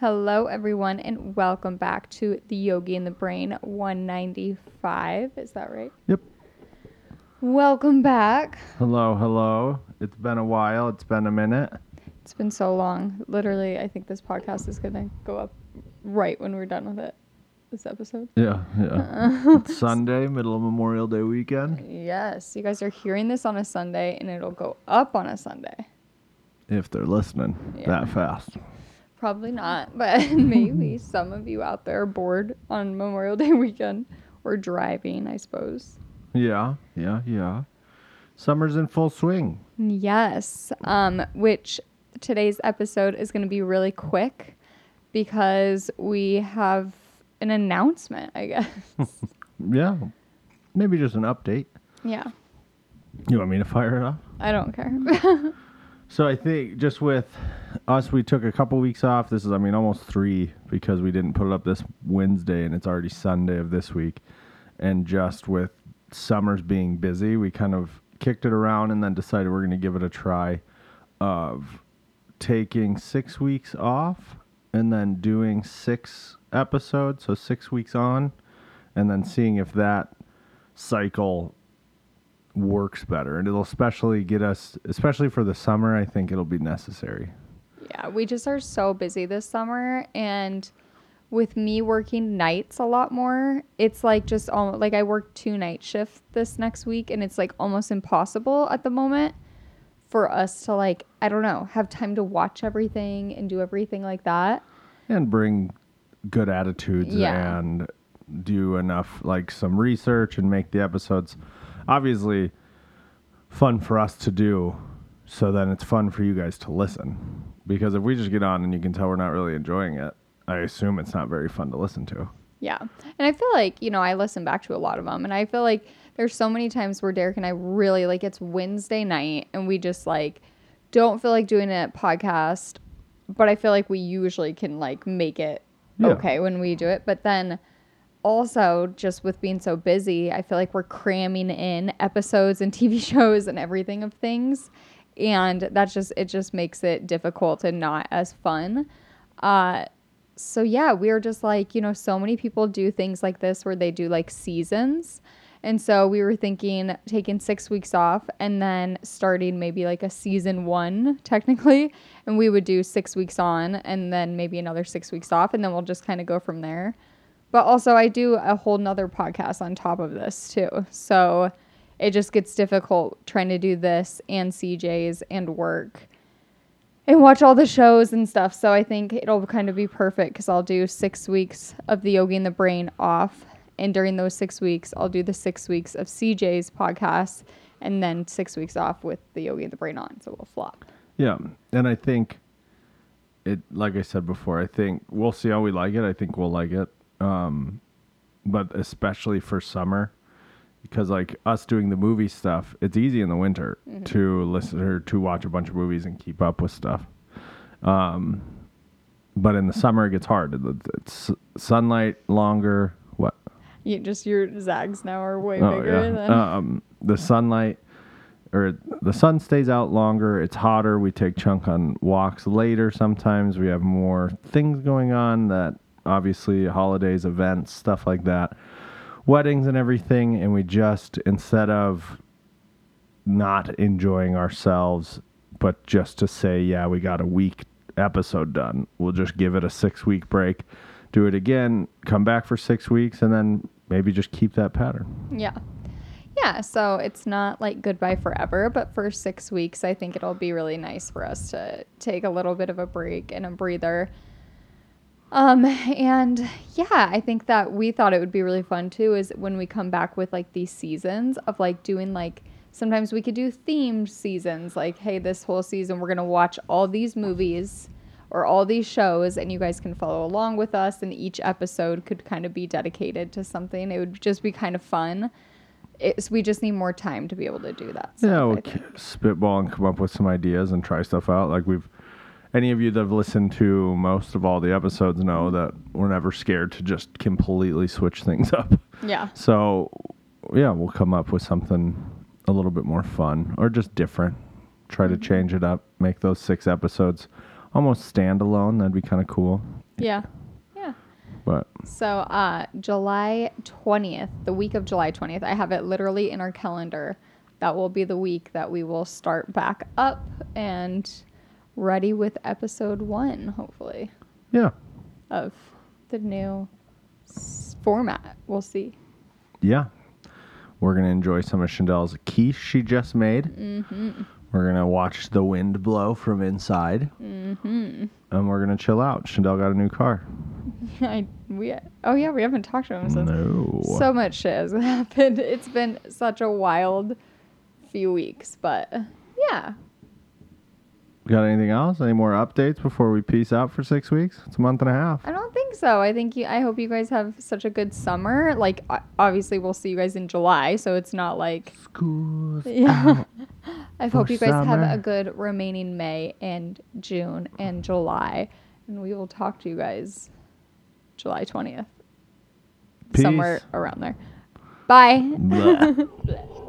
Hello, everyone, and welcome back to the Yogi and the Brain 195. Is that right? Yep. Welcome back. Hello, hello. It's been a while. It's been a minute. It's been so long. Literally, I think this podcast is going to go up right when we're done with it. This episode. Yeah, yeah. it's Sunday, middle of Memorial Day weekend. Yes, you guys are hearing this on a Sunday, and it'll go up on a Sunday. If they're listening Yeah. that fast. Probably not, but maybe some of you out there are bored on Memorial Day weekend or driving, I suppose. Yeah, yeah, yeah. Summer's in full swing. Yes. Um, which today's episode is going to be really quick because we have an announcement, I guess. Yeah. Maybe just an update. yeah. You want me to fire it off? I don't care. So I think just with us, we took a couple weeks off. This is, I mean, almost three because we didn't put it up this Wednesday and it's already Sunday of this week. And just with summers being busy, we kind of kicked it around and then decided we're going to give it a try of taking six weeks off and then doing six episodes. So six weeks on and then seeing if that cycle works better and it'll especially get us especially for the summer i think it'll be necessary yeah, we just are so busy this summer and with me working nights a lot more, it's like just almost like I work two night shift this next week and it's like almost impossible at the moment for us to like I don't know, have time to watch everything and do everything like that. and bring good attitudes Yeah. and do enough like some research and make the episodes obviously fun for us to do so then it's fun for you guys to listen because if we just get on and you can tell we're not really enjoying it i assume it's not very fun to listen to Yeah. And I feel like, you know, I listen back to a lot of them and I feel like there's so many times where Derek and I really like it's Wednesday night and we just like don't feel like doing a podcast, but I feel like we usually can like make it Yeah. okay when we do it. But then also just with being so busy, I feel like we're cramming in episodes and TV shows and everything of things. And that's just it just makes it difficult and not as fun. Uh so yeah, we were just like, you know, so many people do things like this where they do like seasons. And so we were thinking taking six weeks off and then starting maybe like a season one technically. And we would do six weeks on and then maybe another six weeks off. And then we'll just kind of go from there. But also, I do a whole nother podcast on top of this too. So it just gets difficult trying to do this and CJ's and work and watch all the shows and stuff. So I think it'll kind of be perfect because I'll do six weeks of the Yogi and the Brain off. And during those six weeks, I'll do the six weeks of CJ's podcast and then six weeks off with the Yogi and the Brain on. So we'll flop. Yeah, and I think it. Like I said before, I think we'll see how we like it. I think we'll like it, um, but especially for summer, because like us doing the movie stuff, it's easy in the winter to listen or to watch a bunch of movies and keep up with stuff. Um, but in the summer, it gets hard. It's sunlight longer. What? You just your zags now are way Oh, bigger yeah. than Um, the sunlight or the sun stays out longer. It's hotter. We take chunk on walks later. Sometimes we have more things going on that obviously holidays, events, stuff like that, weddings and everything. And we just instead of not enjoying ourselves, but just to say, yeah, we got a week episode done, we'll just give it a six week break, do it again, come back for six weeks, and then maybe just keep that pattern. Yeah. Yeah, so it's not like goodbye forever, but for six weeks, I think it'll be really nice for us to take a little bit of a break and a breather. Um, and yeah, I think that we thought it would be really fun too is when we come back with like these seasons of like doing like sometimes we could do themed seasons, like, hey, this whole season we're gonna watch all these movies or all these shows and you guys can follow along with us and each episode could kind of be dedicated to something. It would just be kind of fun. It's, we just need more time to be able to do that. Yeah, we'll I think. k- spitball and come up with some ideas and try stuff out. Like we've, any of you that have listened to most of all the episodes know that we're never scared to just completely switch things up. Yeah. So, yeah, we'll come up with something a little bit more fun or just different. Try to change it up. Make those six episodes almost standalone. That'd be kind of cool. Yeah. Yeah. But So, uh, July 20th, the week of July 20th, I have it literally in our calendar. That will be the week that we will start back up and ready with episode one, hopefully, yeah, of the new s- format. We'll see. yeah. We're gonna enjoy some of Chandel's quiche she just made. Mm-hmm. We're gonna watch the wind blow from inside. Mm-hmm. And we're gonna chill out. Chandel got a new car. I, we, oh, yeah, we haven't talked to him since. No. So much shit has happened. It's been such a wild few weeks, but yeah. Got anything else? Any more updates before we peace out for six weeks? It's a month and a half. I don't think so. I think you. I hope you guys have such a good summer. Like, obviously, we'll see you guys in July, so it's not like. School's Yeah. I hope you guys have a good remaining May and June and July, and we will talk to you guys July twentieth, somewhere around there. Bye.